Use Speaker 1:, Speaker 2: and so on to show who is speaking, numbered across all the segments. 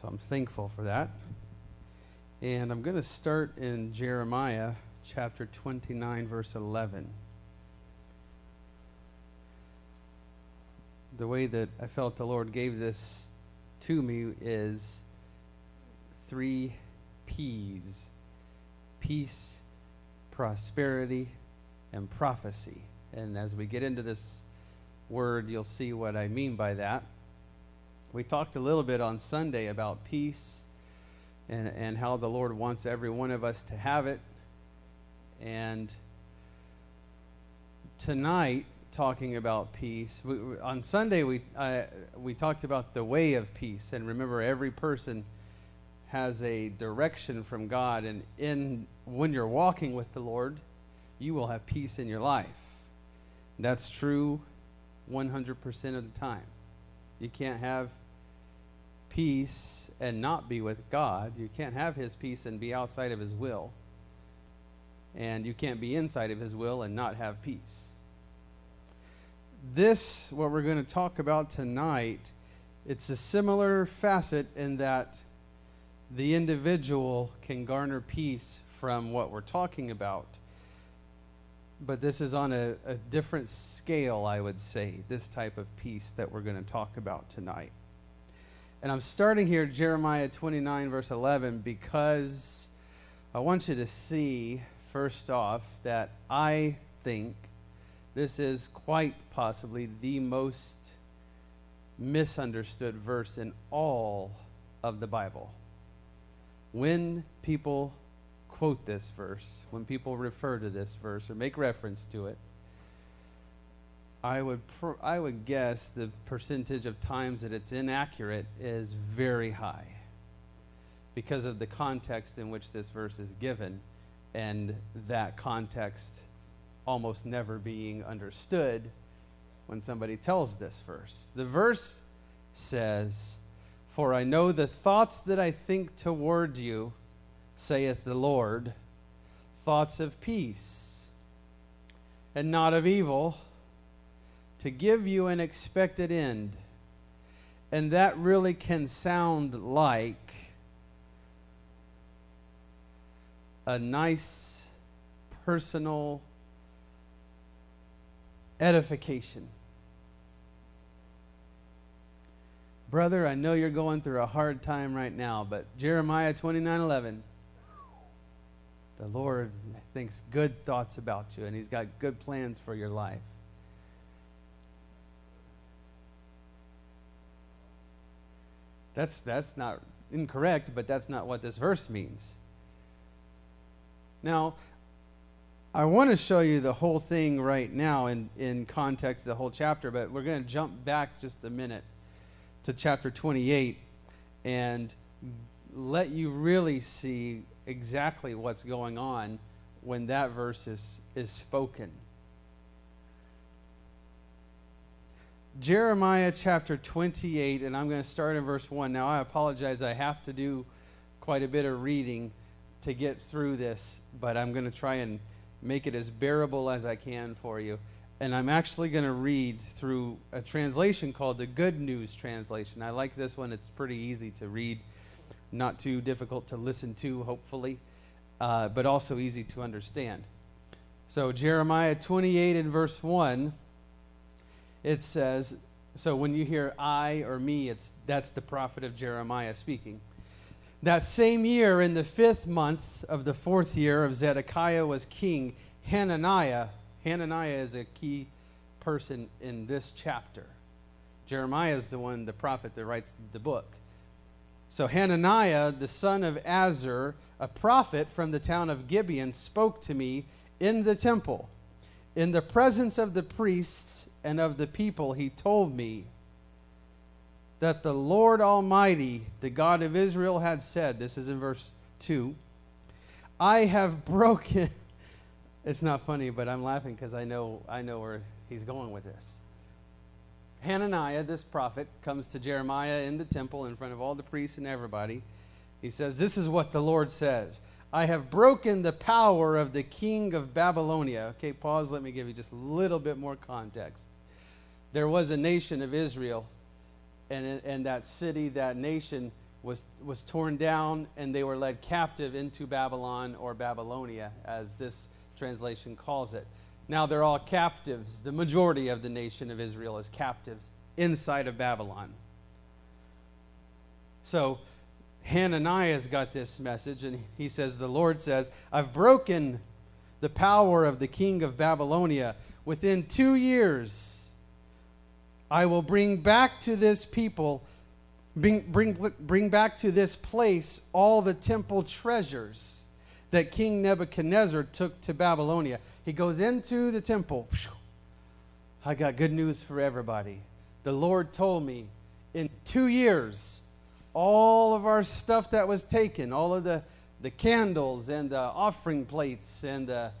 Speaker 1: So I'm thankful for that. And I'm going to start in Jeremiah chapter 29, verse 11. The way that I felt the Lord gave this to me is three P's peace, prosperity, and prophecy. And as we get into this word, you'll see what I mean by that. We talked a little bit on Sunday about peace and, and how the Lord wants every one of us to have it. And tonight, talking about peace, we, on Sunday we, uh, we talked about the way of peace. And remember, every person has a direction from God. And in, when you're walking with the Lord, you will have peace in your life. That's true 100% of the time. You can't have peace and not be with God. You can't have His peace and be outside of His will. And you can't be inside of His will and not have peace. This, what we're going to talk about tonight, it's a similar facet in that the individual can garner peace from what we're talking about. But this is on a, a different scale, I would say, this type of peace that we're going to talk about tonight. And I'm starting here, Jeremiah 29, verse 11, because I want you to see, first off, that I think this is quite possibly the most misunderstood verse in all of the Bible. When people quote this verse, when people refer to this verse or make reference to it, I would pr- I would guess the percentage of times that it's inaccurate is very high because of the context in which this verse is given and that context almost never being understood when somebody tells this verse. The verse says, "For I know the thoughts that I think toward you," saith the Lord, thoughts of peace and not of evil to give you an expected end. And that really can sound like a nice personal edification. Brother, I know you're going through a hard time right now, but Jeremiah 29:11 The Lord thinks good thoughts about you and he's got good plans for your life. That's, that's not incorrect, but that's not what this verse means. Now, I want to show you the whole thing right now in, in context, the whole chapter, but we're going to jump back just a minute to chapter 28 and let you really see exactly what's going on when that verse is, is spoken. Jeremiah chapter 28, and I'm going to start in verse 1. Now, I apologize, I have to do quite a bit of reading to get through this, but I'm going to try and make it as bearable as I can for you. And I'm actually going to read through a translation called the Good News Translation. I like this one, it's pretty easy to read, not too difficult to listen to, hopefully, uh, but also easy to understand. So, Jeremiah 28 and verse 1 it says, so when you hear I or me, it's that's the prophet of Jeremiah speaking. That same year, in the fifth month of the fourth year of Zedekiah was king, Hananiah. Hananiah is a key person in this chapter. Jeremiah is the one, the prophet that writes the book. So Hananiah, the son of Azzur, a prophet from the town of Gibeon, spoke to me in the temple, in the presence of the priests and of the people, he told me that the Lord Almighty, the God of Israel, had said, this is in verse 2, I have broken. It's not funny, but I'm laughing because I know, I know where he's going with this. Hananiah, this prophet, comes to Jeremiah in the temple in front of all the priests and everybody. He says, This is what the Lord says I have broken the power of the king of Babylonia. Okay, pause. Let me give you just a little bit more context there was a nation of Israel, and, and that city, that nation, was, was torn down and they were led captive into Babylon or Babylonia, as this translation calls it. Now they're all captives. The majority of the nation of Israel is captives inside of Babylon. So Hananiah's got this message, and he says, The Lord says, I've broken the power of the king of Babylonia. Within two years, I will bring back to this people, bring, bring, bring back to this place all the temple treasures that King Nebuchadnezzar took to Babylonia. He goes into the temple. I got good news for everybody. The Lord told me in two years, all of our stuff that was taken, all of the, the candles and the offering plates and the,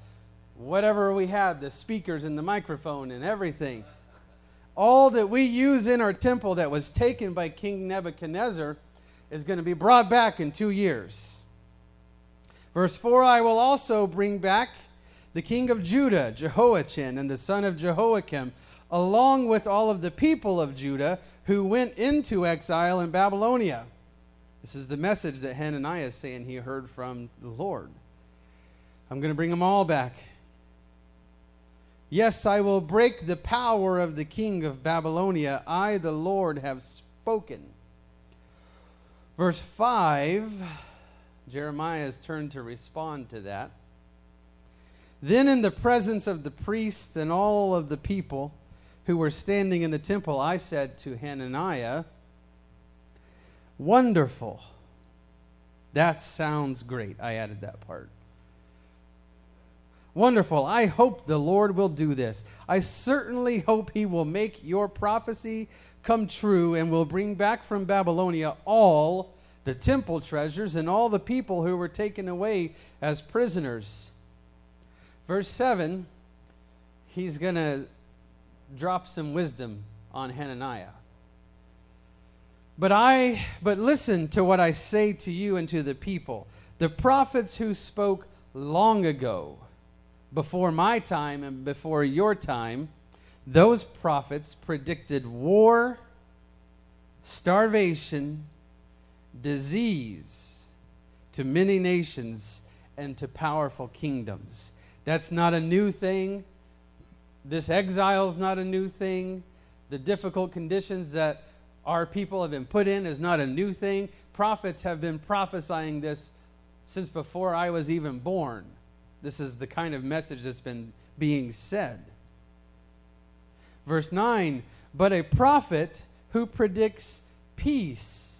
Speaker 1: whatever we had, the speakers and the microphone and everything, all that we use in our temple that was taken by King Nebuchadnezzar is going to be brought back in two years. Verse 4 I will also bring back the king of Judah, Jehoiachin, and the son of Jehoiakim, along with all of the people of Judah who went into exile in Babylonia. This is the message that Hananiah is saying he heard from the Lord. I'm going to bring them all back. Yes, I will break the power of the king of Babylonia. I, the Lord, have spoken. Verse 5, Jeremiah has turned to respond to that. Then, in the presence of the priest and all of the people, who were standing in the temple, I said to Hananiah, Wonderful. That sounds great. I added that part. Wonderful. I hope the Lord will do this. I certainly hope he will make your prophecy come true and will bring back from Babylonia all the temple treasures and all the people who were taken away as prisoners. Verse 7, he's going to drop some wisdom on Hananiah. But I but listen to what I say to you and to the people. The prophets who spoke long ago, before my time and before your time, those prophets predicted war, starvation, disease to many nations and to powerful kingdoms. That's not a new thing. This exile is not a new thing. The difficult conditions that our people have been put in is not a new thing. Prophets have been prophesying this since before I was even born. This is the kind of message that's been being said. Verse 9 But a prophet who predicts peace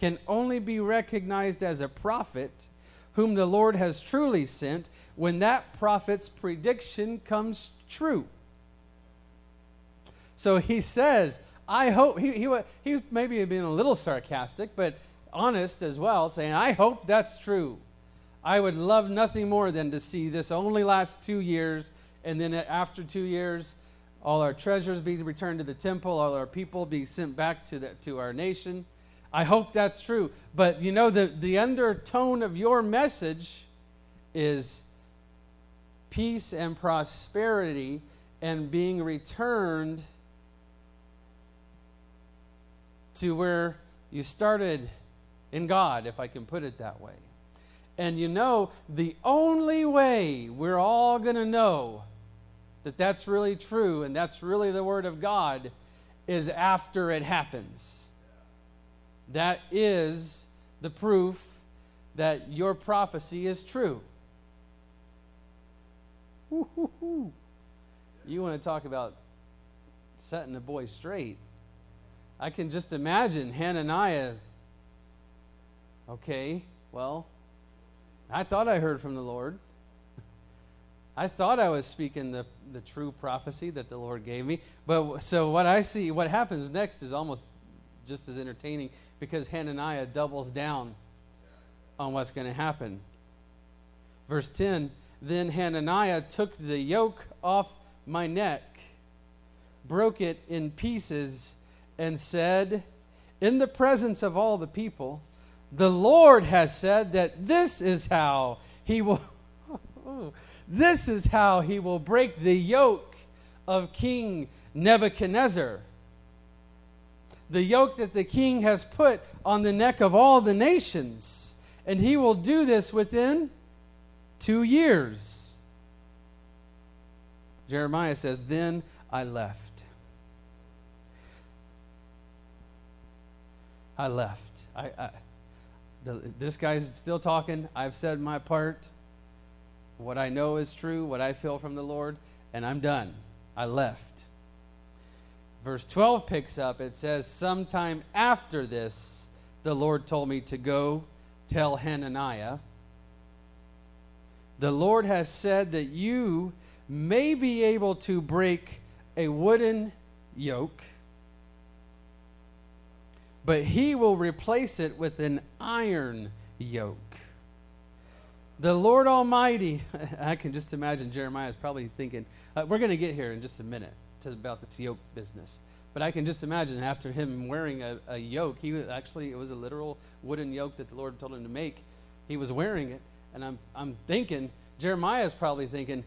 Speaker 1: can only be recognized as a prophet whom the Lord has truly sent when that prophet's prediction comes true. So he says, I hope, he, he, he maybe being a little sarcastic, but honest as well, saying, I hope that's true. I would love nothing more than to see this only last two years, and then after two years, all our treasures be returned to the temple, all our people be sent back to, the, to our nation. I hope that's true. But you know, the, the undertone of your message is peace and prosperity and being returned to where you started in God, if I can put it that way. And you know, the only way we're all going to know that that's really true and that's really the Word of God is after it happens. That is the proof that your prophecy is true. Woo-hoo-hoo. You want to talk about setting a boy straight. I can just imagine Hananiah. Okay, well, I thought I heard from the Lord. I thought I was speaking the, the true prophecy that the Lord gave me. But so what I see, what happens next is almost just as entertaining because Hananiah doubles down on what's going to happen. Verse 10 then Hananiah took the yoke off my neck, broke it in pieces, and said, In the presence of all the people, the Lord has said that this is how he will. this is how he will break the yoke of King Nebuchadnezzar. The yoke that the king has put on the neck of all the nations. And he will do this within two years. Jeremiah says, Then I left. I left. I, I the, this guy's still talking. I've said my part. What I know is true, what I feel from the Lord, and I'm done. I left. Verse 12 picks up. It says, Sometime after this, the Lord told me to go tell Hananiah, The Lord has said that you may be able to break a wooden yoke but he will replace it with an iron yoke. The Lord Almighty, I can just imagine Jeremiah is probably thinking, uh, we're going to get here in just a minute to about this yoke business. But I can just imagine after him wearing a, a yoke, he was actually, it was a literal wooden yoke that the Lord told him to make. He was wearing it. And I'm, I'm thinking, Jeremiah is probably thinking,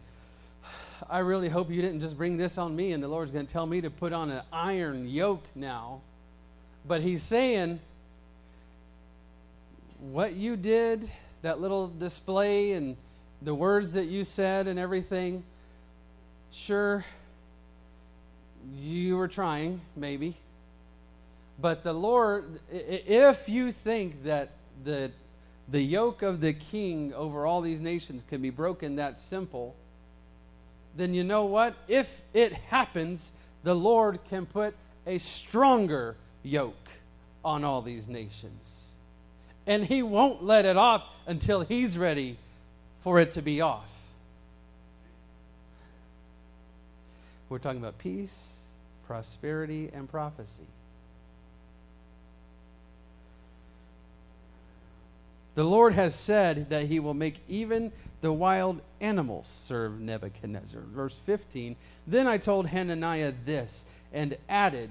Speaker 1: I really hope you didn't just bring this on me and the Lord's going to tell me to put on an iron yoke now but he's saying, what you did, that little display, and the words that you said, and everything, sure, you were trying, maybe. But the Lord, if you think that the, the yoke of the king over all these nations can be broken that simple, then you know what? If it happens, the Lord can put a stronger yoke on all these nations. And he won't let it off until he's ready for it to be off. We're talking about peace, prosperity, and prophecy. The Lord has said that he will make even the wild animals serve Nebuchadnezzar. Verse 15 Then I told Hananiah this and added,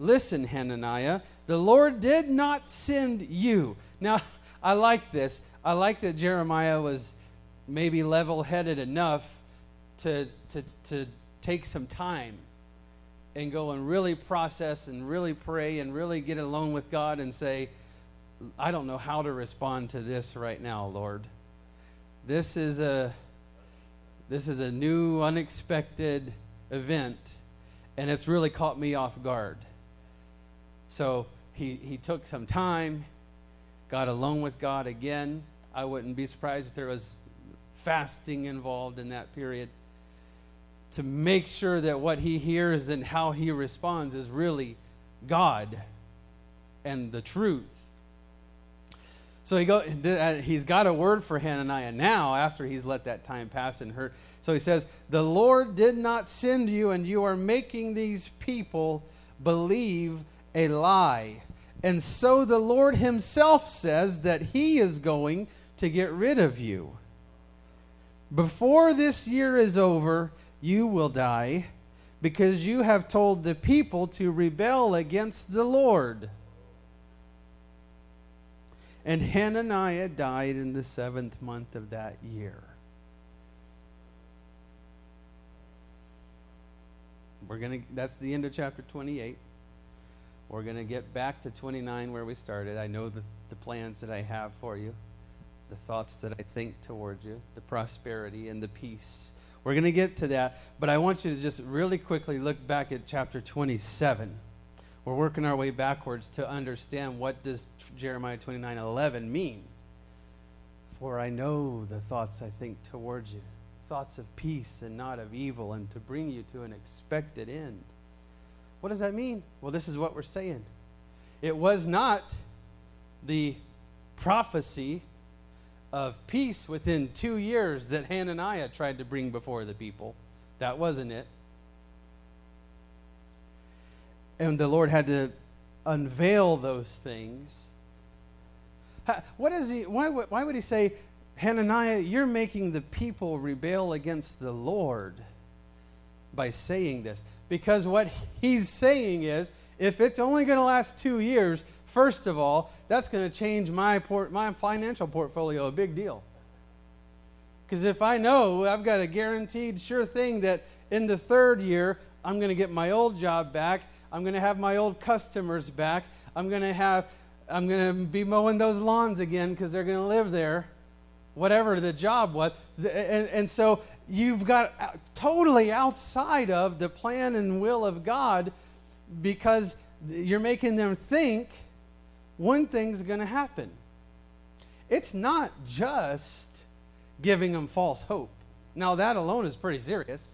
Speaker 1: Listen, Hananiah, the Lord did not send you. Now, I like this. I like that Jeremiah was maybe level headed enough to, to, to take some time and go and really process and really pray and really get alone with God and say, I don't know how to respond to this right now, Lord. This is a this is a new unexpected event and it's really caught me off guard. So he, he took some time, got alone with God again. I wouldn't be surprised if there was fasting involved in that period to make sure that what he hears and how he responds is really God and the truth. So he go, uh, he's got a word for Hananiah now after he's let that time pass and hurt. So he says, The Lord did not send you, and you are making these people believe a lie. And so the Lord Himself says that He is going to get rid of you. Before this year is over, you will die because you have told the people to rebel against the Lord. And Hananiah died in the seventh month of that year. We're gonna that's the end of chapter 28. We're to get back to 29 where we started. I know the, the plans that I have for you, the thoughts that I think towards you, the prosperity and the peace. We're going to get to that, but I want you to just really quickly look back at chapter 27. We're working our way backwards to understand what does Jeremiah 29:11 mean. For I know the thoughts I think towards you, thoughts of peace and not of evil, and to bring you to an expected end. What does that mean? Well, this is what we're saying. It was not the prophecy of peace within two years that Hananiah tried to bring before the people. That wasn't it. And the Lord had to unveil those things. What is he? Why, why would he say, Hananiah, you're making the people rebel against the Lord by saying this? Because what he's saying is if it's only going to last two years, first of all, that's going to change my, port, my financial portfolio a big deal. Because if I know I've got a guaranteed sure thing that in the third year, I'm going to get my old job back, I'm going to have my old customers back. I'm going to have I'm going to be mowing those lawns again because they're going to live there, whatever the job was. And, and so you've got uh, totally outside of the plan and will of God because you're making them think one thing's going to happen. It's not just giving them false hope. Now, that alone is pretty serious.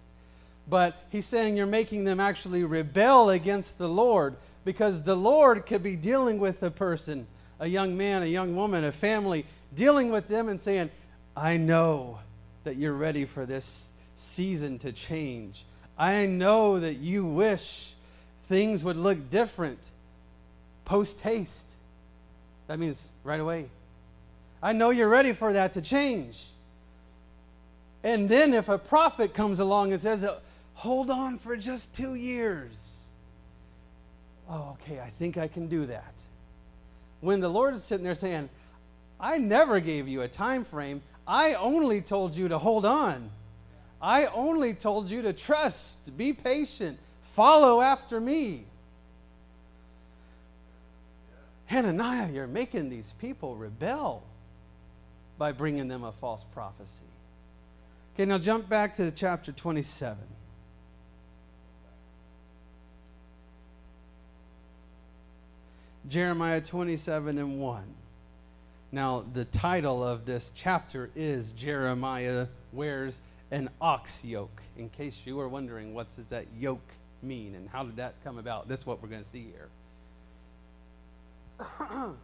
Speaker 1: But he's saying you're making them actually rebel against the Lord because the Lord could be dealing with a person, a young man, a young woman, a family, dealing with them and saying, I know that you're ready for this season to change. I know that you wish things would look different post haste. That means right away. I know you're ready for that to change. And then if a prophet comes along and says, hold on for just two years. Oh, okay, I think I can do that. When the Lord is sitting there saying, I never gave you a time frame, I only told you to hold on. I only told you to trust, be patient, follow after me. Hananiah, you're making these people rebel by bringing them a false prophecy. Okay, now jump back to chapter 27. Jeremiah 27 and 1. Now, the title of this chapter is Jeremiah Wears an Ox Yoke. In case you were wondering, what does that yoke mean and how did that come about? That's what we're going to see here.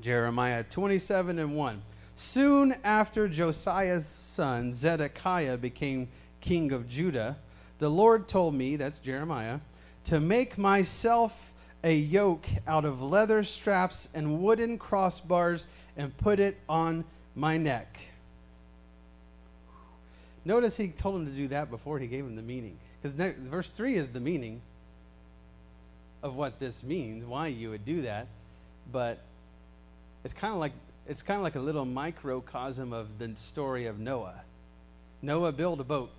Speaker 1: Jeremiah 27 and 1. Soon after Josiah's son Zedekiah became king of Judah, the Lord told me, that's Jeremiah, to make myself a yoke out of leather straps and wooden crossbars and put it on my neck. Notice he told him to do that before he gave him the meaning. Because verse 3 is the meaning of what this means, why you would do that. But it's kind of like it's kind of like a little microcosm of the story of Noah. Noah built a boat.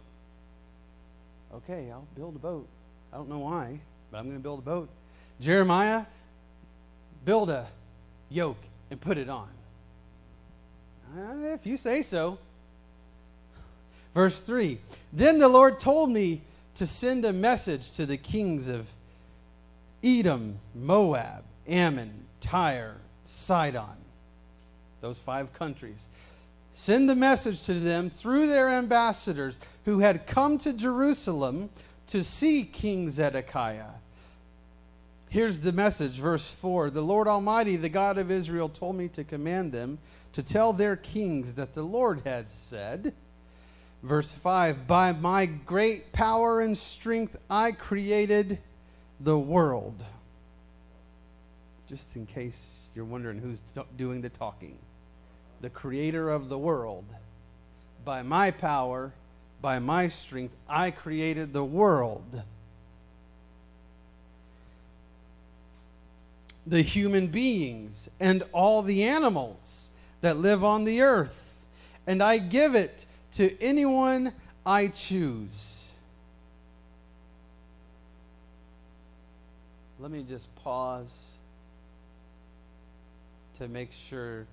Speaker 1: Okay, I'll build a boat. I don't know why, but I'm going to build a boat. Jeremiah, build a yoke and put it on. Uh, if you say so. Verse 3 Then the Lord told me to send a message to the kings of Edom, Moab, Ammon, Tyre, Sidon, those five countries. Send the message to them through their ambassadors who had come to Jerusalem to see King Zedekiah Here's the message, verse 4 The Lord Almighty, the God of Israel, told me to command them to tell their kings that the Lord had said. Verse 5 By my great power and strength I created the world. Just in case you're wondering who's doing the talking. The creator of the world. By my power, by my strength, I created the world. the human beings and all the animals that live on the earth, and I give it to anyone I choose. Let me just pause to make sure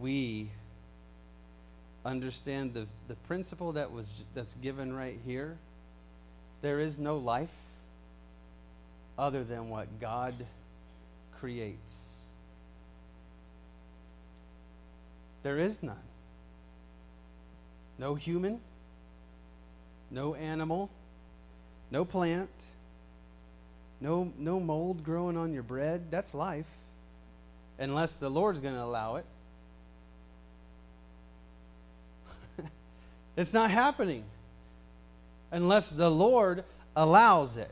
Speaker 1: we understand the, the principle that was that's given right here. There is no life other than what God creates. There is none. No human, no animal, no plant, no, no mold growing on your bread. That's life. Unless the Lord's going to allow it. it's not happening. Unless the Lord allows it.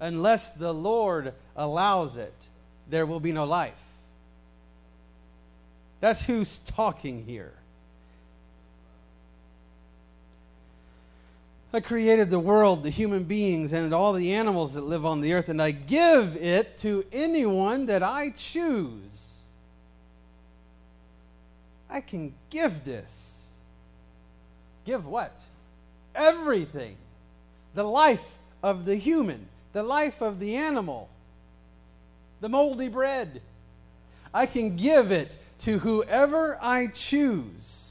Speaker 1: Unless the Lord allows it there will be no life. That's who's talking here. I created the world, the human beings, and all the animals that live on the earth, and I give it to anyone that I choose. I can give this. Give what? Everything. The life of the human the life of the animal, the moldy bread. I can give it to whoever I choose.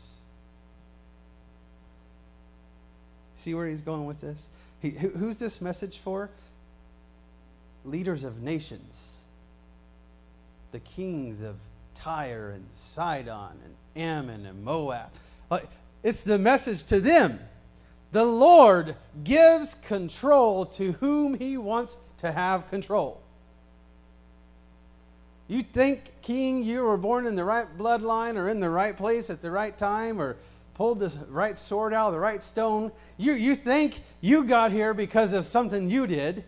Speaker 1: See where he's going with this? He, who, who's this message for? Leaders of nations, the kings of Tyre and Sidon and Ammon and Moab. It's the message to them. The Lord gives control to whom he wants to have control. You think, King, you were born in the right bloodline or in the right place at the right time or pulled the right sword out of the right stone. You, you think you got here because of something you did,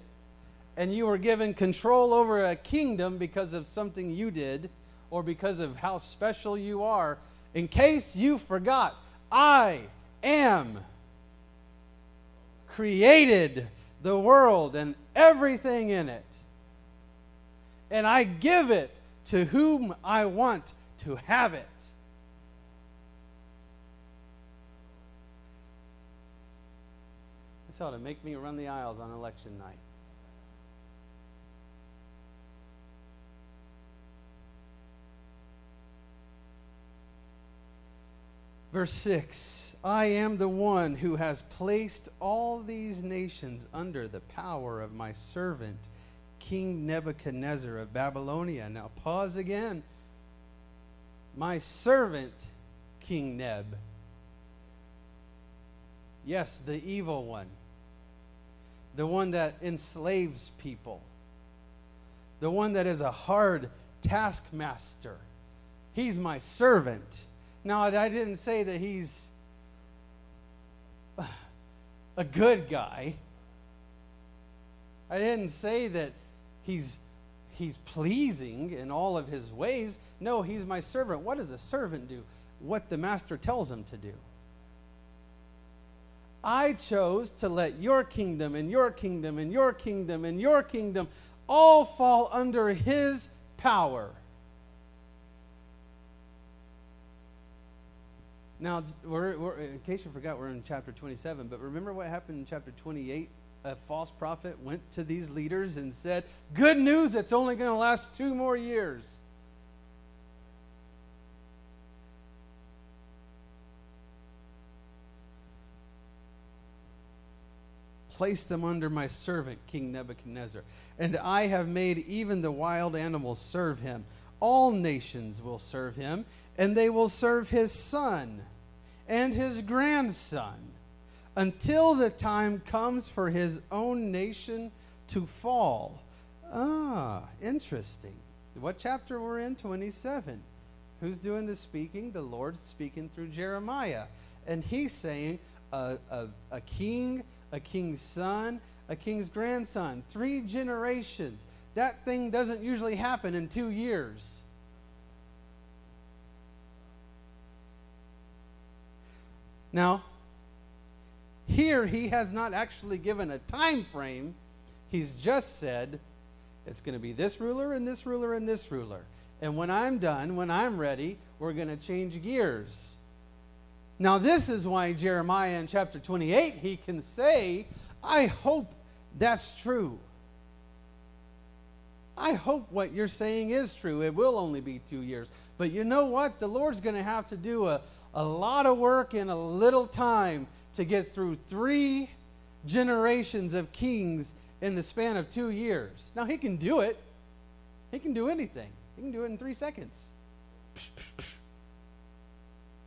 Speaker 1: and you were given control over a kingdom because of something you did or because of how special you are. In case you forgot, I am created the world and everything in it and I give it to whom I want to have it. This ought to make me run the aisles on election night. Verse 6 I am the one who has placed all these nations under the power of my servant King Nebuchadnezzar of Babylonia. Now, pause again. My servant, King Neb. Yes, the evil one. The one that enslaves people. The one that is a hard taskmaster. He's my servant. Now, I didn't say that he's a good guy. I didn't say that he's he's pleasing in all of his ways. No, he's my servant. What does a servant do? What the master tells him to do. I chose to let your kingdom and your kingdom and your kingdom and your kingdom all fall under his power. Now, we're, we're, in case you forgot, we're in chapter 27, but remember what happened in chapter 28 a false prophet went to these leaders and said, Good news, it's only going to last two more years. Place them under my servant, King Nebuchadnezzar, and I have made even the wild animals serve him. All nations will serve him, and they will serve his son and his grandson until the time comes for his own nation to fall. Ah, interesting. What chapter we're in? 27. Who's doing the speaking? The Lord's speaking through Jeremiah. And he's saying a, a, a king, a king's son, a king's grandson. Three generations. That thing doesn't usually happen in two years. Now, here, he has not actually given a time frame. He's just said it's going to be this ruler and this ruler and this ruler. And when I'm done, when I'm ready, we're going to change gears. Now, this is why Jeremiah in chapter 28, he can say, I hope that's true. I hope what you're saying is true. It will only be two years. But you know what? The Lord's going to have to do a, a lot of work in a little time to get through three generations of kings in the span of two years. Now, he can do it. He can do anything. He can do it in three seconds.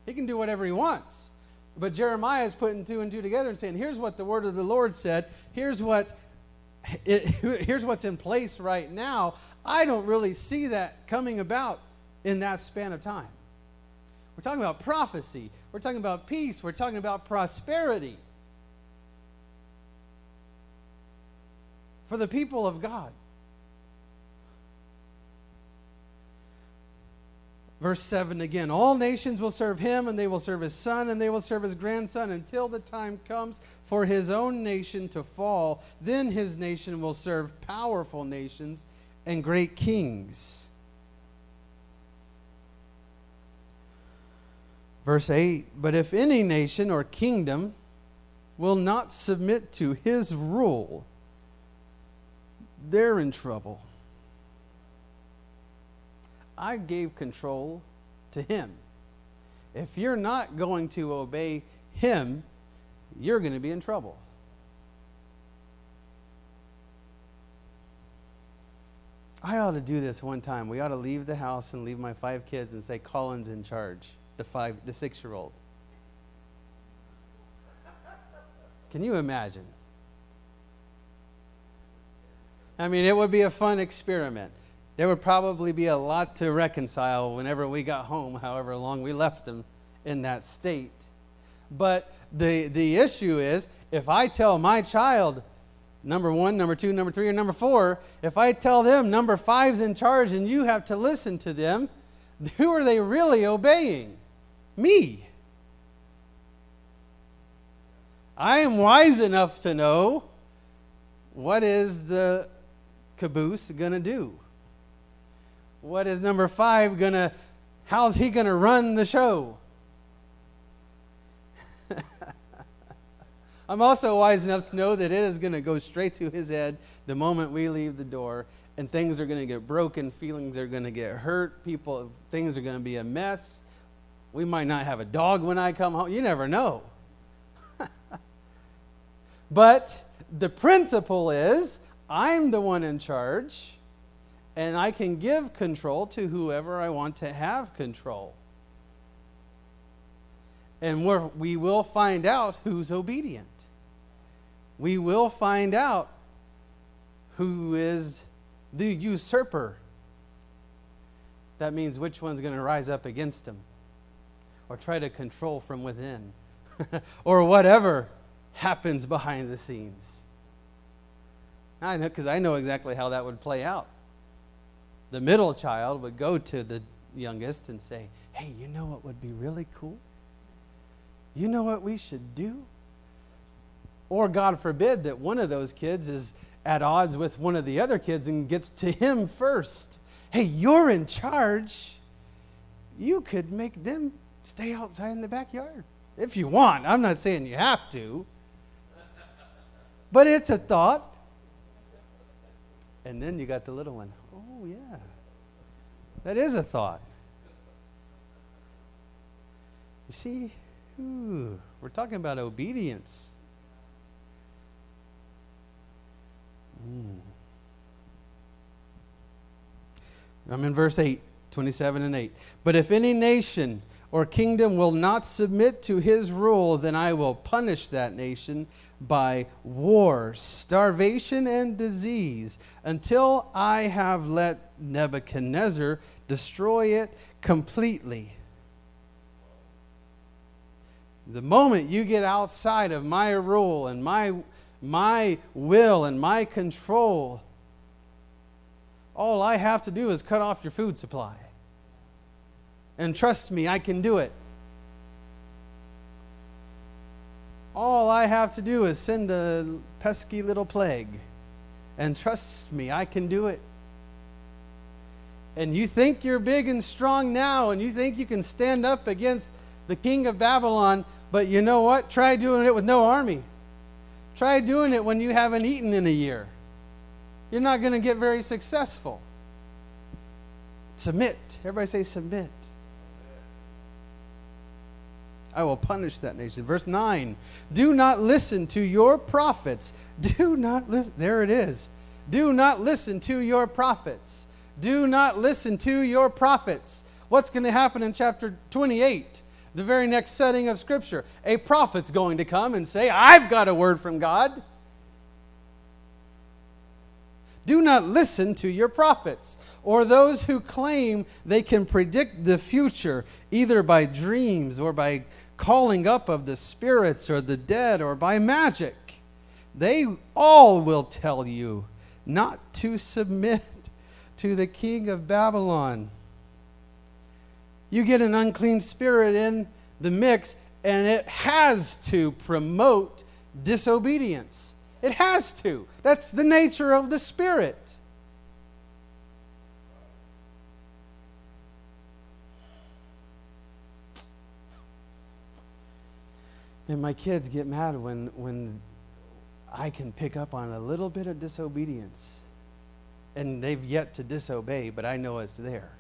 Speaker 1: He can do whatever he wants. But Jeremiah is putting two and two together and saying, here's what the word of the Lord said. Here's what it, here's what's in place right now. I don't really see that coming about in that span of time. We're talking about prophecy. We're talking about peace. We're talking about prosperity for the people of God. Verse 7 again All nations will serve him, and they will serve his son, and they will serve his grandson until the time comes for his own nation to fall. Then his nation will serve powerful nations and great kings. Verse 8 But if any nation or kingdom will not submit to his rule, they're in trouble. I gave control to him. If you're not going to obey him, you're going to be in trouble. I ought to do this one time. We ought to leave the house and leave my five kids and say Colin's in charge, the five the 6-year-old. Can you imagine? I mean, it would be a fun experiment. There would probably be a lot to reconcile whenever we got home, however long we left them in that state. But the, the issue is if I tell my child, number one, number two, number three, or number four, if I tell them number five's in charge and you have to listen to them, who are they really obeying? Me. I am wise enough to know what is the caboose going to do? What is number five going to, how's he going to run the show? I'm also wise enough to know that it is going to go straight to his head the moment we leave the door, and things are going to get broken, feelings are going to get hurt, people, things are going to be a mess. We might not have a dog when I come home. You never know. but the principle is I'm the one in charge, and I can give control to whoever I want to have control. And we we will find out who's obedient. We will find out who is the usurper. That means which one's going to rise up against him or try to control from within or whatever happens behind the scenes. I know because I know exactly how that would play out. The middle child would go to the youngest and say, Hey, you know what would be really cool? You know what we should do? Or, God forbid, that one of those kids is at odds with one of the other kids and gets to him first. Hey, you're in charge. You could make them stay outside in the backyard if you want. I'm not saying you have to, but it's a thought. And then you got the little one. Oh, yeah. That is a thought. You see, ooh, we're talking about obedience. Mm. I'm in verse 8, 27 and 8. But if any nation or kingdom will not submit to his rule, then I will punish that nation by war, starvation, and disease until I have let Nebuchadnezzar destroy it completely. The moment you get outside of my rule and my, my will and my control, all I have to do is cut off your food supply. And trust me, I can do it. All I have to do is send a pesky little plague. And trust me, I can do it. And you think you're big and strong now, and you think you can stand up against the king of Babylon, but you know what? Try doing it with no army. Try doing it when you haven't eaten in a year. You're not going to get very successful. Submit. Everybody say submit. I will punish that nation. Verse 9 Do not listen to your prophets. Do not listen. There it is. Do not listen to your prophets. Do not listen to your prophets. What's going to happen in chapter 28? The very next setting of Scripture. A prophet's going to come and say, I've got a word from God. Do not listen to your prophets or those who claim they can predict the future, either by dreams or by calling up of the spirits or the dead or by magic. They all will tell you not to submit to the king of Babylon. You get an unclean spirit in the mix, and it has to promote disobedience. It has to. That's the nature of the spirit. And my kids get mad when, when I can pick up on a little bit of disobedience. and they've yet to disobey, but I know it's there.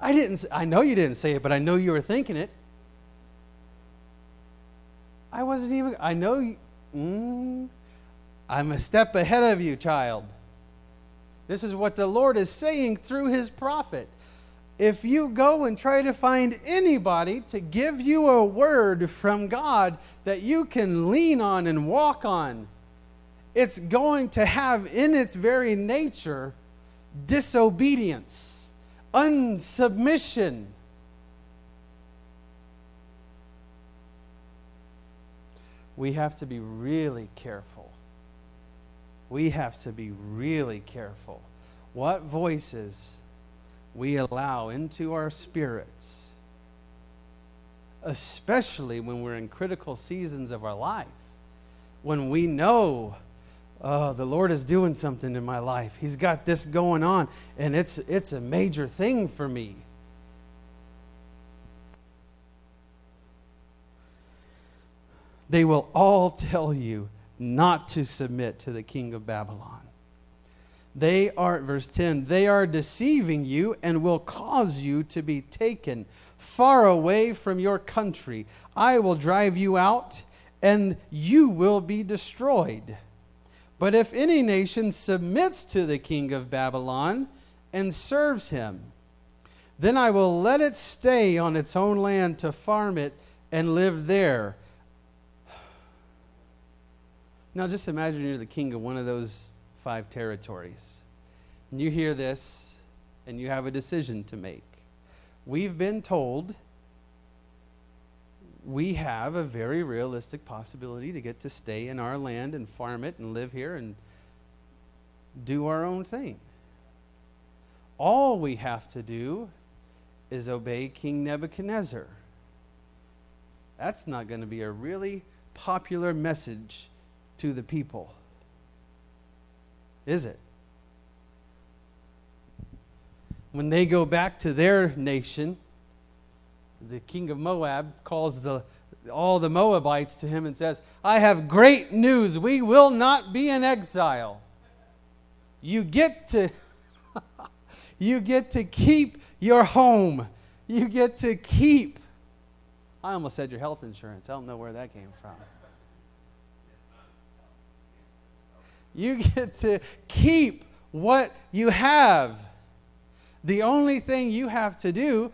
Speaker 1: I didn't I know you didn't say it, but I know you were thinking it. I wasn't even I know you, mm, I'm a step ahead of you, child. This is what the Lord is saying through his prophet. If you go and try to find anybody to give you a word from God that you can lean on and walk on, it's going to have in its very nature disobedience, unsubmission. We have to be really careful. We have to be really careful. What voices we allow into our spirits, especially when we're in critical seasons of our life, when we know oh, the Lord is doing something in my life. He's got this going on, and it's, it's a major thing for me. They will all tell you not to submit to the king of Babylon. They are, verse 10, they are deceiving you and will cause you to be taken far away from your country. I will drive you out, and you will be destroyed. But if any nation submits to the king of Babylon and serves him, then I will let it stay on its own land to farm it and live there. Now, just imagine you're the king of one of those five territories. And you hear this, and you have a decision to make. We've been told we have a very realistic possibility to get to stay in our land and farm it and live here and do our own thing. All we have to do is obey King Nebuchadnezzar. That's not going to be a really popular message to the people, is it? When they go back to their nation, the king of Moab calls the, all the Moabites to him and says, I have great news. We will not be in exile. You get to you get to keep your home. You get to keep I almost said your health insurance. I don't know where that came from. You get to keep what you have. The only thing you have to do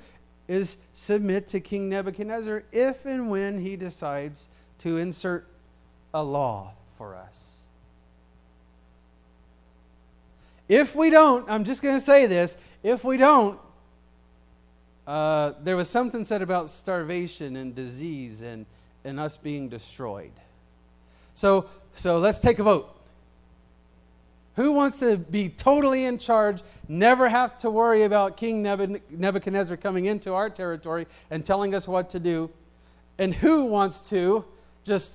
Speaker 1: is submit to King Nebuchadnezzar if and when he decides to insert a law for us. If we don't, I'm just going to say this if we don't, uh, there was something said about starvation and disease and, and us being destroyed. So, so let's take a vote. Who wants to be totally in charge, never have to worry about King Nebuchadnezzar coming into our territory and telling us what to do? And who wants to just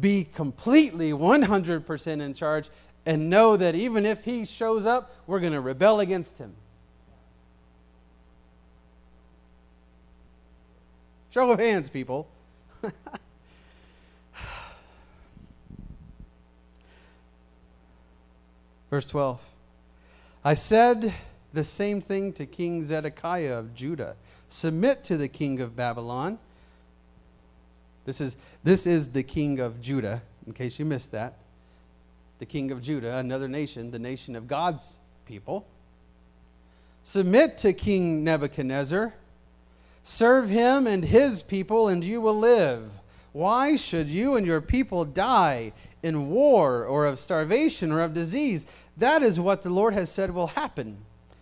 Speaker 1: be completely 100% in charge and know that even if he shows up, we're going to rebel against him? Show of hands, people. Verse 12 I said the same thing to King Zedekiah of Judah Submit to the king of Babylon. This is, this is the king of Judah, in case you missed that. The king of Judah, another nation, the nation of God's people. Submit to King Nebuchadnezzar. Serve him and his people, and you will live. Why should you and your people die in war or of starvation or of disease? That is what the Lord has said will happen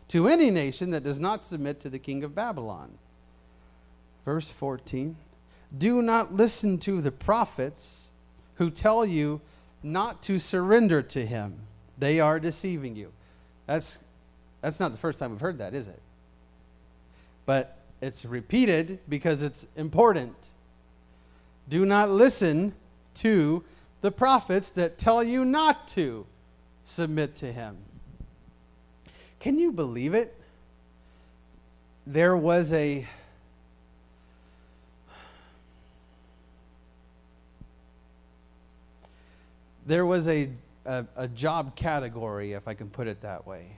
Speaker 1: to any nation that does not submit to the king of Babylon. Verse 14 Do not listen to the prophets who tell you not to surrender to him. They are deceiving you. That's, that's not the first time we've heard that, is it? But it's repeated because it's important. Do not listen to the prophets that tell you not to submit to him. Can you believe it? There was a there was a a, a job category, if I can put it that way,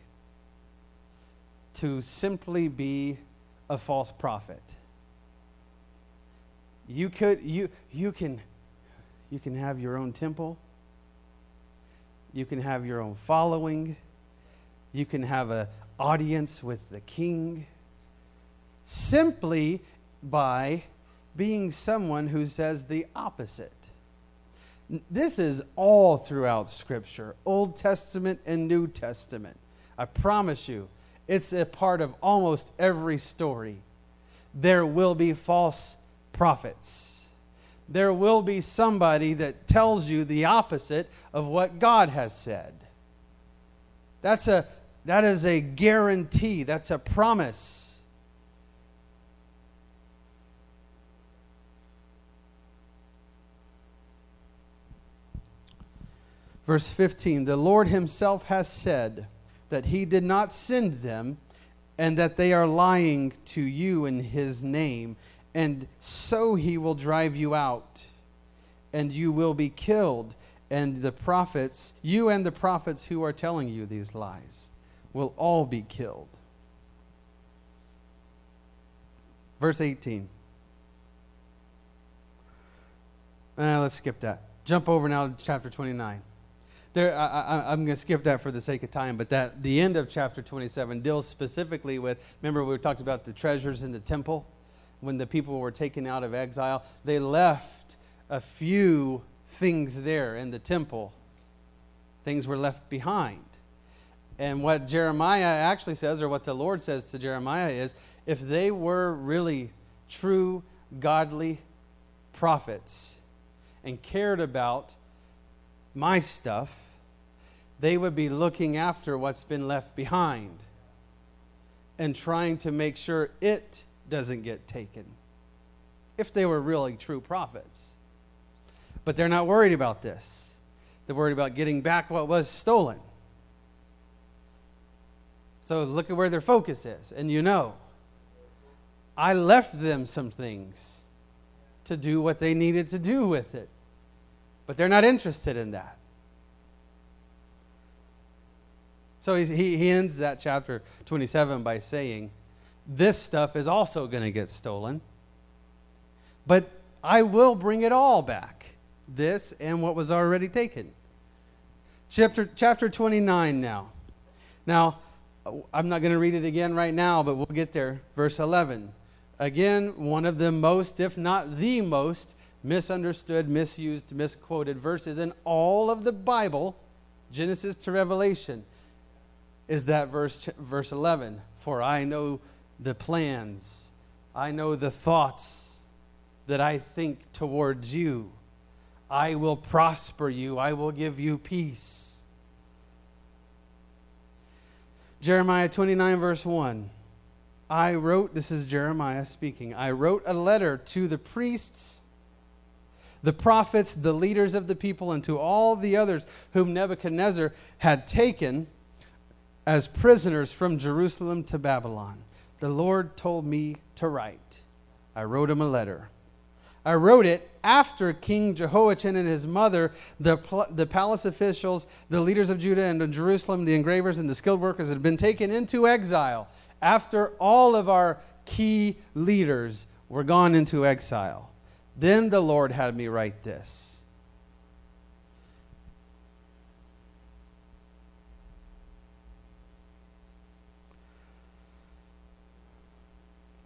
Speaker 1: to simply be a false prophet. You could you you can you can have your own temple. You can have your own following. You can have an audience with the king simply by being someone who says the opposite. This is all throughout Scripture, Old Testament and New Testament. I promise you, it's a part of almost every story. There will be false prophets. There will be somebody that tells you the opposite of what God has said. That's a, that is a guarantee, that's a promise. Verse 15 The Lord Himself has said that He did not send them, and that they are lying to you in His name, and so He will drive you out, and you will be killed. And the prophets, you and the prophets who are telling you these lies, will all be killed. Verse 18. Uh, let's skip that. Jump over now to chapter 29 there, I, am going to skip that for the sake of time, but that the end of chapter 27 deals specifically with. Remember, we talked about the treasures in the temple when the people were taken out of exile. They left a few things there in the temple. Things were left behind. And what Jeremiah actually says, or what the Lord says to Jeremiah, is if they were really true, godly prophets and cared about my stuff, they would be looking after what's been left behind and trying to make sure it doesn't get taken if they were really true prophets. But they're not worried about this. They're worried about getting back what was stolen. So look at where their focus is. And you know, I left them some things to do what they needed to do with it. But they're not interested in that. So he, he ends that chapter 27 by saying, This stuff is also going to get stolen, but I will bring it all back. This and what was already taken. Chapter, chapter 29 now. Now, I'm not going to read it again right now, but we'll get there. Verse 11. Again, one of the most, if not the most, misunderstood, misused, misquoted verses in all of the Bible, Genesis to Revelation is that verse, verse 11. For I know the plans, I know the thoughts that I think towards you. I will prosper you, I will give you peace. Jeremiah 29, verse 1. I wrote, this is Jeremiah speaking, I wrote a letter to the priests, the prophets, the leaders of the people, and to all the others whom Nebuchadnezzar had taken as prisoners from Jerusalem to Babylon. The Lord told me to write. I wrote him a letter. I wrote it after King Jehoiachin and his mother, the, the palace officials, the leaders of Judah and Jerusalem, the engravers and the skilled workers had been taken into exile. After all of our key leaders were gone into exile. Then the Lord had me write this.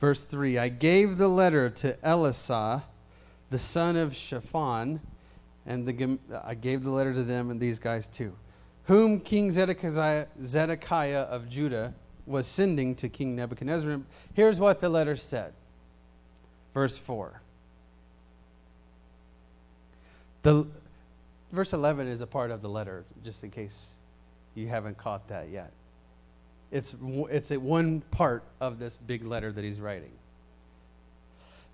Speaker 1: Verse 3 I gave the letter to Elasah, the son of Shaphan, and the, I gave the letter to them and these guys too, whom King Zedekiah, Zedekiah of Judah was sending to King Nebuchadnezzar. Here's what the letter said. Verse 4. The, verse 11 is a part of the letter, just in case you haven't caught that yet. It's, it's a one part of this big letter that he's writing.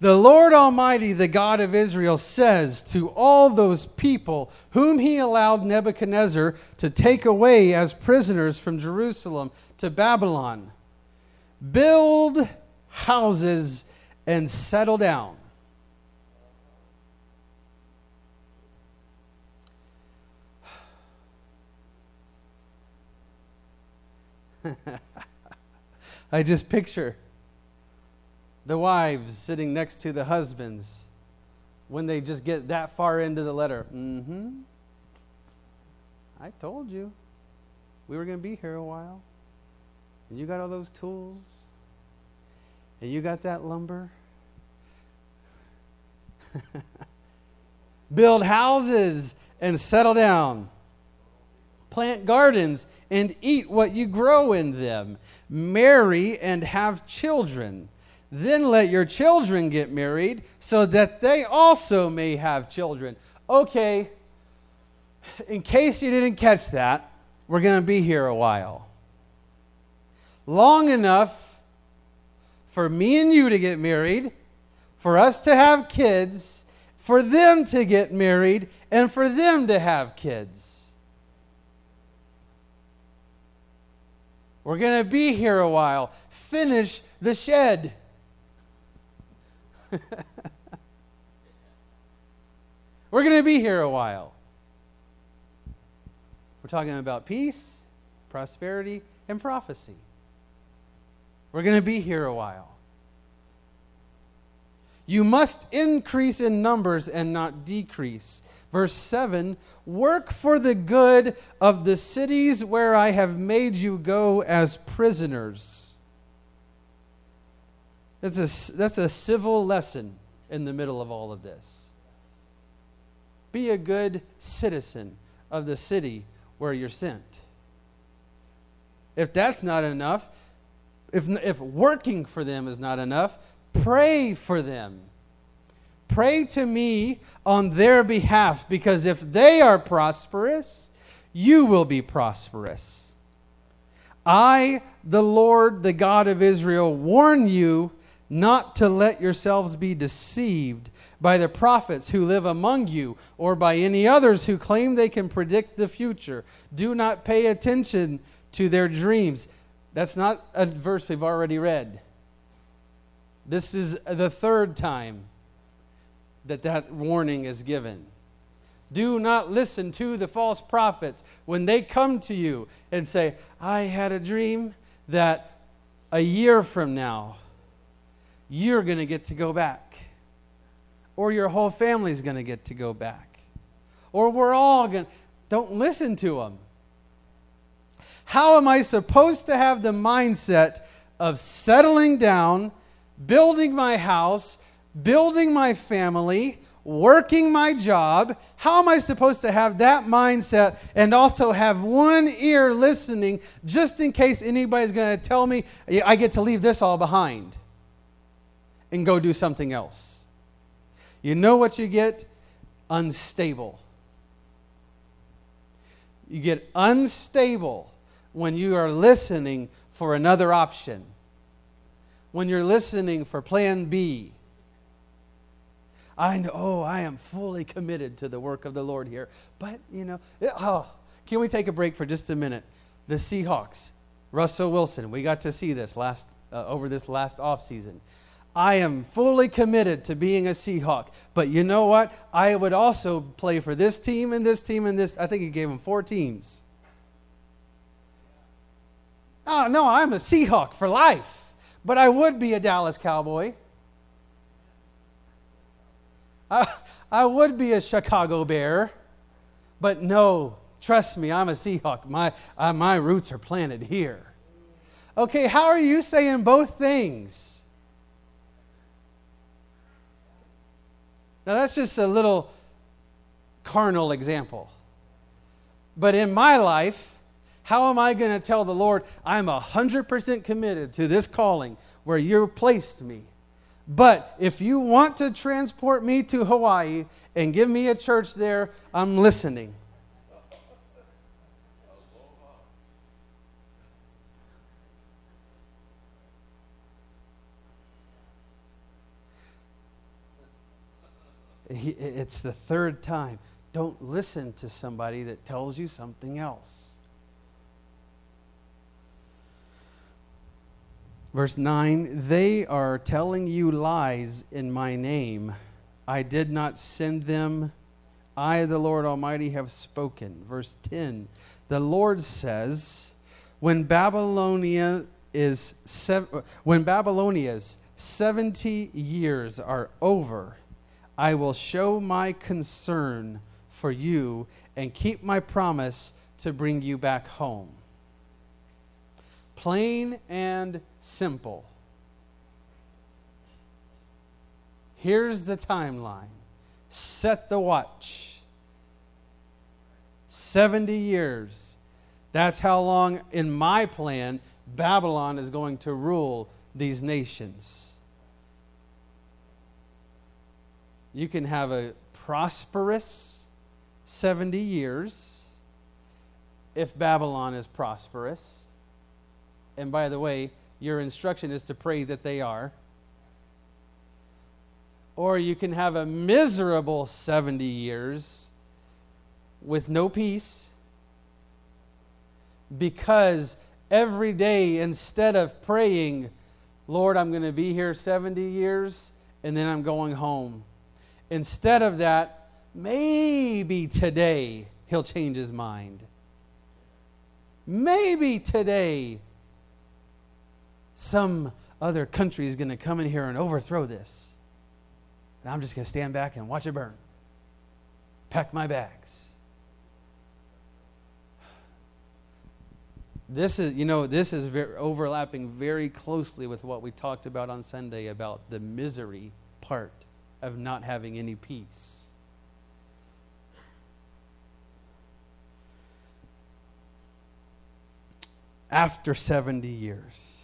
Speaker 1: The Lord Almighty, the God of Israel, says to all those people whom he allowed Nebuchadnezzar to take away as prisoners from Jerusalem to Babylon build houses and settle down. I just picture the wives sitting next to the husbands when they just get that far into the letter. Mm hmm. I told you we were going to be here a while. And you got all those tools. And you got that lumber. Build houses and settle down. Plant gardens and eat what you grow in them. Marry and have children. Then let your children get married so that they also may have children. Okay, in case you didn't catch that, we're going to be here a while. Long enough for me and you to get married, for us to have kids, for them to get married, and for them to have kids. We're going to be here a while. Finish the shed. We're going to be here a while. We're talking about peace, prosperity, and prophecy. We're going to be here a while. You must increase in numbers and not decrease. Verse 7 Work for the good of the cities where I have made you go as prisoners. That's a, that's a civil lesson in the middle of all of this. Be a good citizen of the city where you're sent. If that's not enough, if, if working for them is not enough, pray for them. Pray to me on their behalf, because if they are prosperous, you will be prosperous. I, the Lord, the God of Israel, warn you not to let yourselves be deceived by the prophets who live among you or by any others who claim they can predict the future. Do not pay attention to their dreams. That's not a verse we've already read. This is the third time that that warning is given. Do not listen to the false prophets when they come to you and say, I had a dream that a year from now, you're going to get to go back. Or your whole family's going to get to go back. Or we're all going to. Don't listen to them. How am I supposed to have the mindset of settling down, building my house, building my family, working my job? How am I supposed to have that mindset and also have one ear listening just in case anybody's going to tell me I get to leave this all behind and go do something else? You know what you get? Unstable. You get unstable when you are listening for another option, when you're listening for plan B. I know, oh, I am fully committed to the work of the Lord here. But, you know, it, oh, can we take a break for just a minute? The Seahawks, Russell Wilson, we got to see this last uh, over this last off season. I am fully committed to being a Seahawk. But you know what? I would also play for this team and this team and this. I think he gave him four teams. Oh, no, I'm a Seahawk for life. But I would be a Dallas Cowboy. I, I would be a Chicago Bear. But no, trust me, I'm a Seahawk. My, uh, my roots are planted here. Okay, how are you saying both things? Now, that's just a little carnal example. But in my life, how am I going to tell the Lord, I'm 100% committed to this calling where you placed me? But if you want to transport me to Hawaii and give me a church there, I'm listening. It's the third time. Don't listen to somebody that tells you something else. Verse 9 They are telling you lies in my name. I did not send them. I, the Lord Almighty, have spoken. Verse 10 The Lord says, When Babylonia is when Babylonia's 70 years are over, I will show my concern for you and keep my promise to bring you back home. Plain and simple. Here's the timeline. Set the watch. 70 years. That's how long, in my plan, Babylon is going to rule these nations. You can have a prosperous 70 years if Babylon is prosperous. And by the way, your instruction is to pray that they are. Or you can have a miserable 70 years with no peace because every day, instead of praying, Lord, I'm going to be here 70 years and then I'm going home. Instead of that, maybe today he'll change his mind. Maybe today some other country is going to come in here and overthrow this. And I'm just going to stand back and watch it burn. Pack my bags. This is, you know, this is very, overlapping very closely with what we talked about on Sunday about the misery part of not having any peace. After 70 years,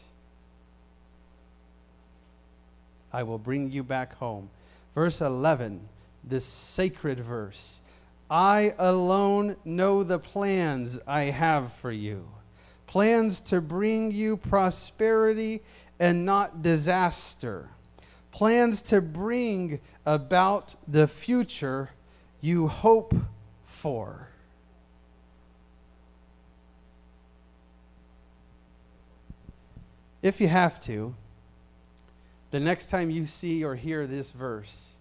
Speaker 1: I will bring you back home. Verse 11, this sacred verse I alone know the plans I have for you plans to bring you prosperity and not disaster plans to bring about the future you hope for. If you have to, the next time you see or hear this verse,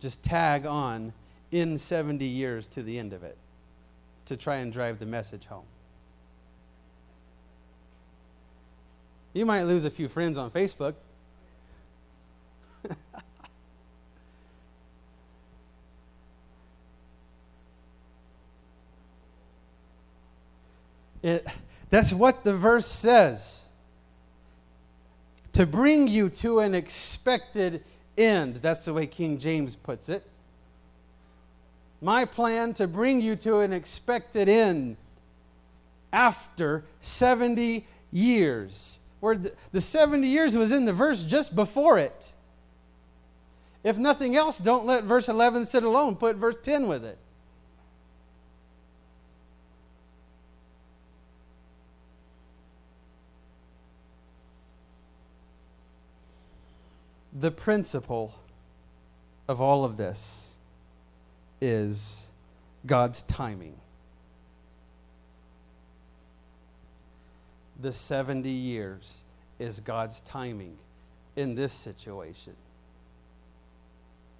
Speaker 1: just tag on in 70 years to the end of it to try and drive the message home. You might lose a few friends on Facebook it, that's what the verse says. To bring you to an expected end. That's the way King James puts it. My plan to bring you to an expected end after 70 years. Where the, the 70 years was in the verse just before it. If nothing else, don't let verse 11 sit alone. Put verse 10 with it. The principle of all of this is God's timing. The 70 years is God's timing in this situation.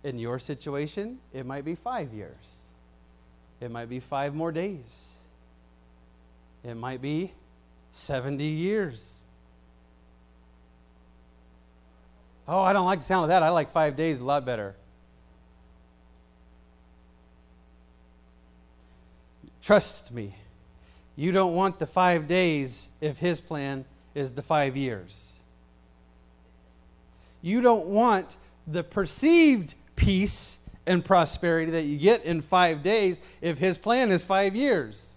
Speaker 1: In your situation, it might be five years. It might be five more days. It might be 70 years. Oh, I don't like the sound of that. I like five days a lot better. Trust me, you don't want the five days if his plan is the five years. You don't want the perceived peace and prosperity that you get in five days if his plan is five years.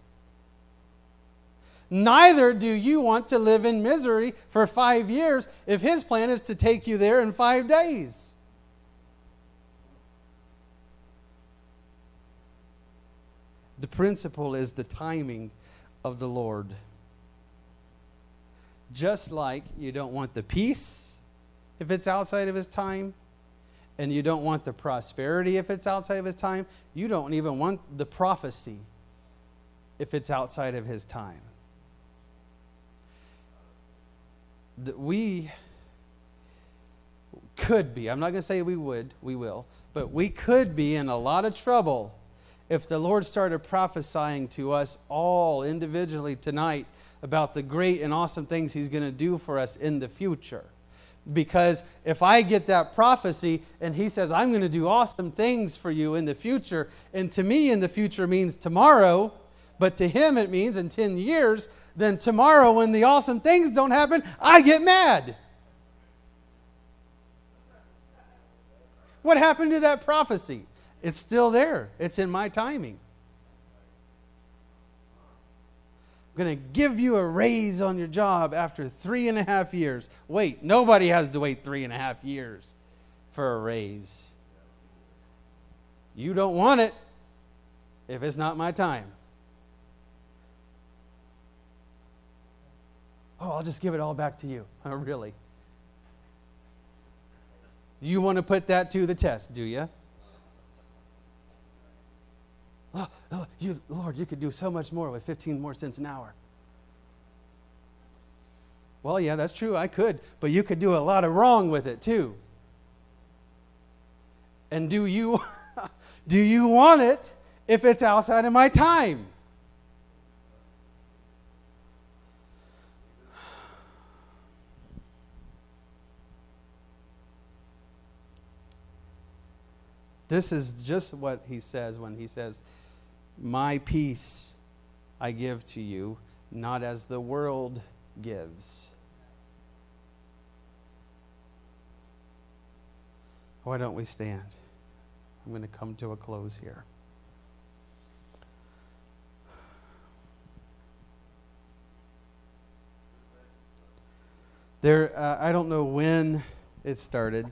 Speaker 1: Neither do you want to live in misery for five years if his plan is to take you there in five days. The principle is the timing of the Lord. Just like you don't want the peace if it's outside of his time, and you don't want the prosperity if it's outside of his time. You don't even want the prophecy if it's outside of his time. We could be, I'm not going to say we would, we will, but we could be in a lot of trouble if the Lord started prophesying to us all individually tonight about the great and awesome things He's going to do for us in the future. Because if I get that prophecy and He says, I'm going to do awesome things for you in the future, and to me, in the future means tomorrow, but to Him it means in 10 years, then tomorrow, when the awesome things don't happen, I get mad. What happened to that prophecy? It's still there, it's in my timing. I'm going to give you a raise on your job after three and a half years. Wait, nobody has to wait three and a half years for a raise. You don't want it if it's not my time. Oh, I'll just give it all back to you. Oh, really? You want to put that to the test, do you? Oh, oh, you, Lord, you could do so much more with 15 more cents an hour. Well, yeah, that's true. I could, but you could do a lot of wrong with it too. And do you do you want it if it's outside of my time? This is just what he says when he says, my peace I give to you, not as the world gives. Why don't we stand? I'm going to come to a close here. There, uh, I don't know when it started.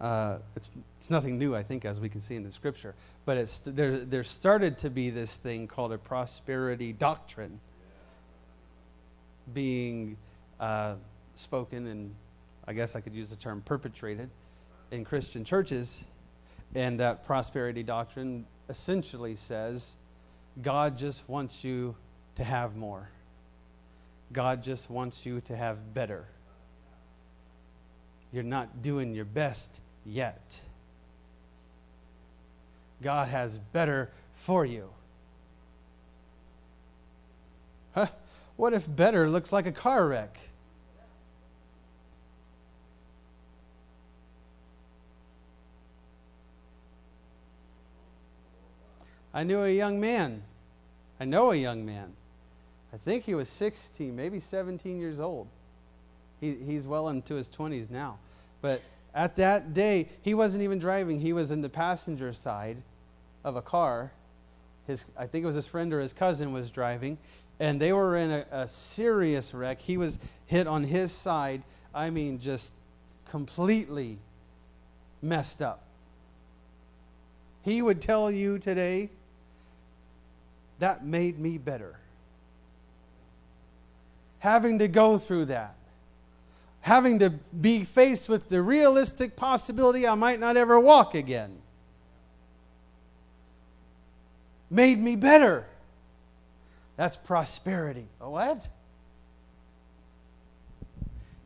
Speaker 1: Uh, it's, it's nothing new, I think, as we can see in the scripture. But it's, there, there started to be this thing called a prosperity doctrine being uh, spoken, and I guess I could use the term perpetrated in Christian churches. And that prosperity doctrine essentially says God just wants you to have more, God just wants you to have better. You're not doing your best yet. God has better for you. Huh? What if better looks like a car wreck? I knew a young man. I know a young man. I think he was 16, maybe 17 years old. He, he's well into his 20s now. But at that day, he wasn't even driving, he was in the passenger side of a car. His, I think it was his friend or his cousin was driving, and they were in a, a serious wreck. He was hit on his side, I mean, just completely messed up. He would tell you today, that made me better. Having to go through that having to be faced with the realistic possibility I might not ever walk again made me better. That's prosperity. What?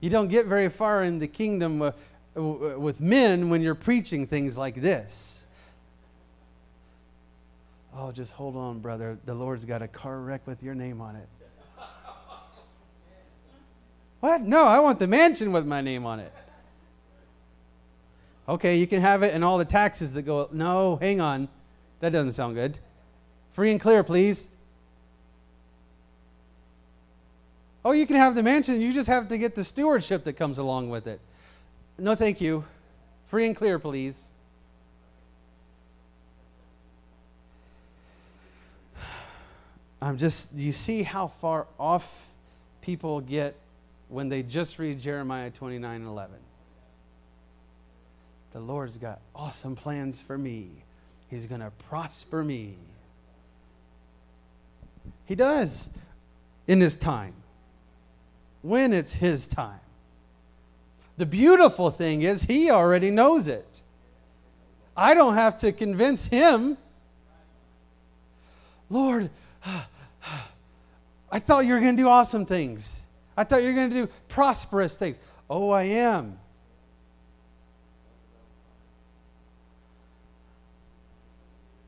Speaker 1: You don't get very far in the kingdom uh, with men when you're preaching things like this. Oh, just hold on, brother. The Lord's got a car wreck with your name on it. What? No, I want the mansion with my name on it. Okay, you can have it and all the taxes that go. No, hang on. That doesn't sound good. Free and clear, please. Oh, you can have the mansion. You just have to get the stewardship that comes along with it. No, thank you. Free and clear, please. I'm just, do you see how far off people get when they just read Jeremiah 29 11. The Lord's got awesome plans for me. He's going to prosper me. He does in His time, when it's His time. The beautiful thing is, He already knows it. I don't have to convince Him. Lord, I thought you were going to do awesome things. I thought you were going to do prosperous things. Oh, I am.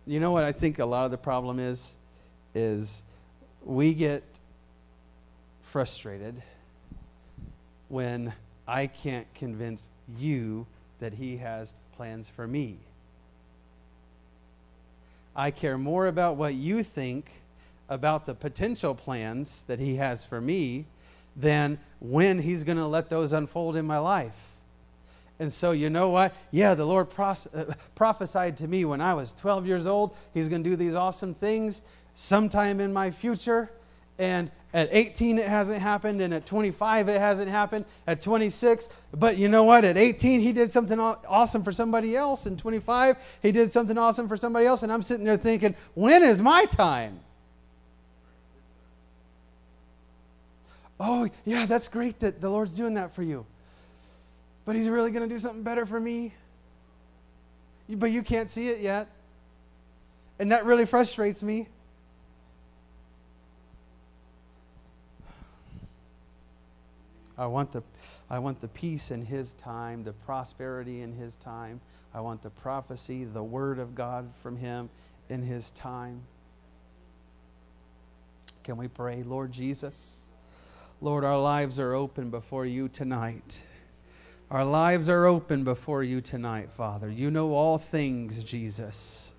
Speaker 1: You know what I think a lot of the problem is? Is we get frustrated when I can't convince you that He has plans for me. I care more about what you think about the potential plans that He has for me than when He's going to let those unfold in my life. And so, you know what? Yeah, the Lord uh, prophesied to me when I was 12 years old. He's going to do these awesome things sometime in my future. And at 18, it hasn't happened. And at 25, it hasn't happened. At 26, but you know what? At 18, he did something awesome for somebody else. And 25, he did something awesome for somebody else. And I'm sitting there thinking, when is my time? Oh, yeah, that's great that the Lord's doing that for you. But He's really going to do something better for me. But you can't see it yet. And that really frustrates me. I want the, I want the peace in His time, the prosperity in His time. I want the prophecy, the Word of God from Him in His time. Can we pray, Lord Jesus? Lord, our lives are open before you tonight. Our lives are open before you tonight, Father. You know all things, Jesus.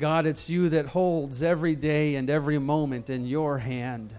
Speaker 1: God, it's you that holds every day and every moment in your hand.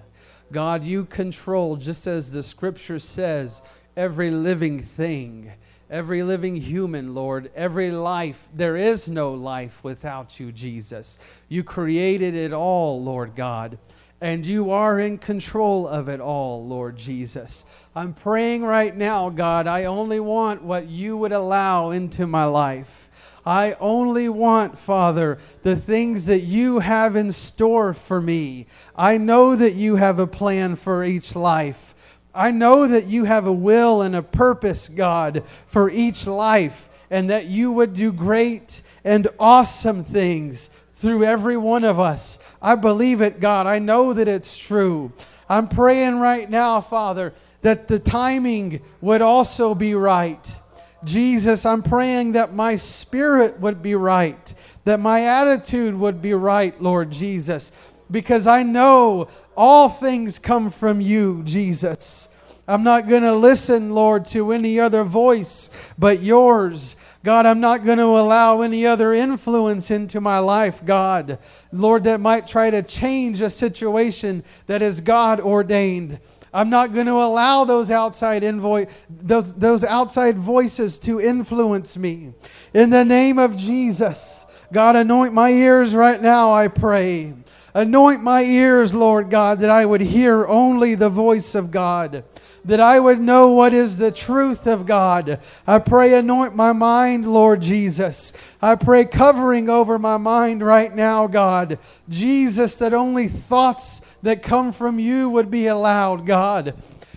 Speaker 1: God, you control, just as the scripture says, every living thing, every living human, Lord, every life. There is no life without you, Jesus. You created it all, Lord God. And you are in control of it all, Lord Jesus. I'm praying right now, God, I only want what you would allow into my life. I only want, Father, the things that you have in store for me. I know that you have a plan for each life. I know that you have a will and a purpose, God, for each life, and that you would do great and awesome things through every one of us. I believe it, God. I know that it's true. I'm praying right now, Father, that the timing would also be right Jesus, I'm praying that my spirit would be right, that my attitude would be right, Lord Jesus, because I know all things come from you, Jesus. I'm not going to listen, Lord, to any other voice but yours. God, I'm not going to allow any other influence into my life, God. Lord, that might try to change a situation that is God ordained. I'm not going to allow those outside invo- those, those outside voices to influence me. In the name of Jesus, God, anoint my ears right now, I pray. Anoint my ears, Lord God, that I would hear only the voice of God, that I would know what is the truth of God. I pray, anoint my mind, Lord Jesus. I pray, covering over my mind right now, God. Jesus, that only thoughts that come from you would be allowed, God.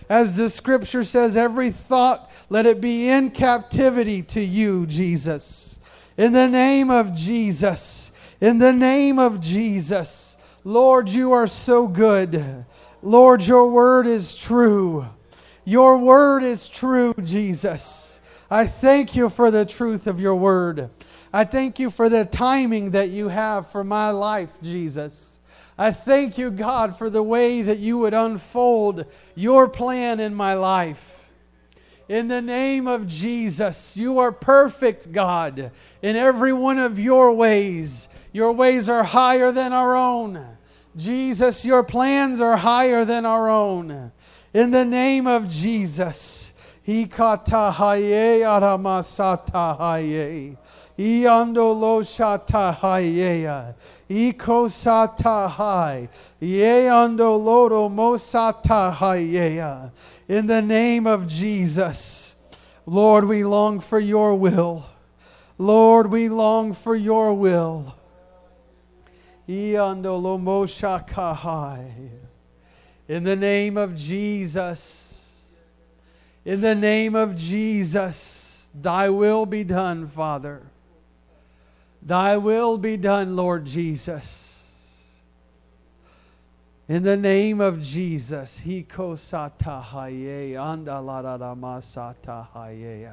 Speaker 1: As the scripture says, every thought, let it be in captivity to you, Jesus. In the name of Jesus. In the name of Jesus. Lord, you are so good. Lord, your word is true. Your word is true, Jesus. I thank you for the truth of your word. I thank you for the timing that you have for my life, Jesus. I thank you, God, for the way that you would unfold your plan in my life. In the name of Jesus, you are perfect, God, in every one of your ways. Your ways are higher than our own. Jesus, your plans are higher than our own. In the name of Jesus. I katahaye a ramasatahaye, Iando lo shatahayeya. Iko satahai. Yeando loro mosatahayeya. In the name of Jesus. Lord, we long for your will. Lord, we long for your will. Iando lo moshakahai. In the name of Jesus. In the name of Jesus. Thy will be done, Father. Thy will be done, Lord Jesus. In the name of Jesus, Hiko satahaye andalaradamasatahaye.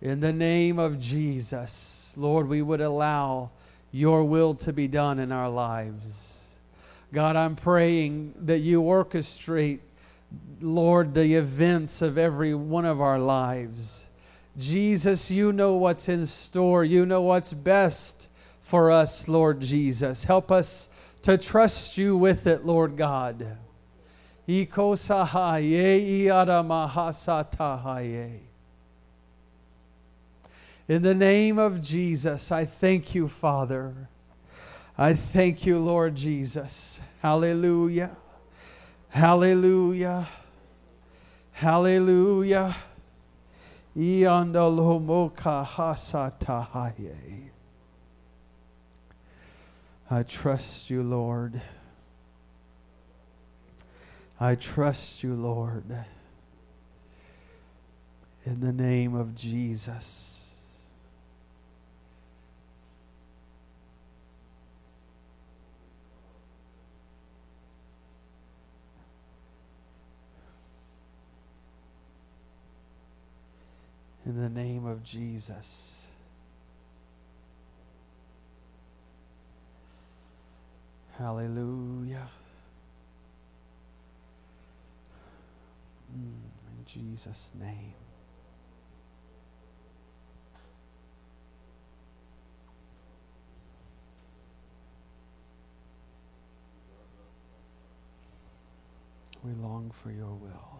Speaker 1: In the name of Jesus, Lord, we would allow your will to be done in our lives. God, I'm praying that you orchestrate, Lord, the events of every one of our lives. Jesus, you know what's in store. You know what's best for us, Lord Jesus. Help us to trust you with it, Lord God. In the name of Jesus, I thank you, Father. I thank you, Lord Jesus. Hallelujah. Hallelujah. Hallelujah. I trust you, Lord. I trust you, Lord. In the name of Jesus. In the name of Jesus. Hallelujah. Mm, in Jesus' name. We long for your will.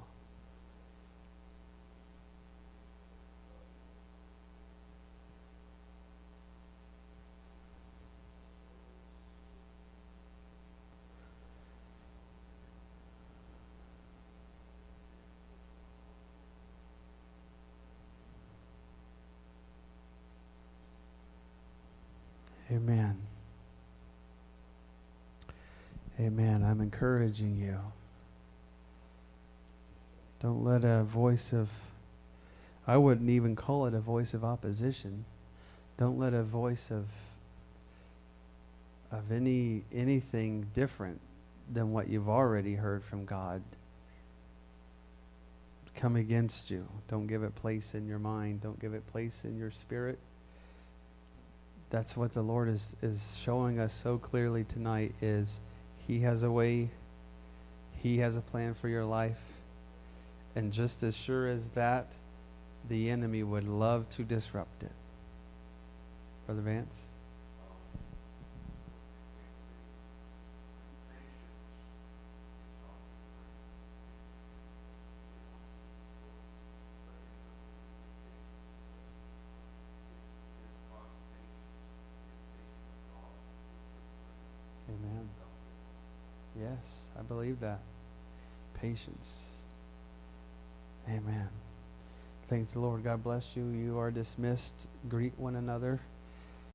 Speaker 1: Amen. Amen. I'm encouraging you. Don't let a voice of, I wouldn't even call it a voice of opposition. Don't let a voice of, of any anything different than what you've already heard from God come against you. Don't give it place in your mind. Don't give it place in your spirit that's what the Lord is, is showing us so clearly tonight is he has a way, he has a plan for your life. And just as sure as that, the enemy would love to disrupt it. Brother Vance? Yes, I believe that. Patience. Amen. Thank the Lord. God bless you. You are dismissed. Greet one another.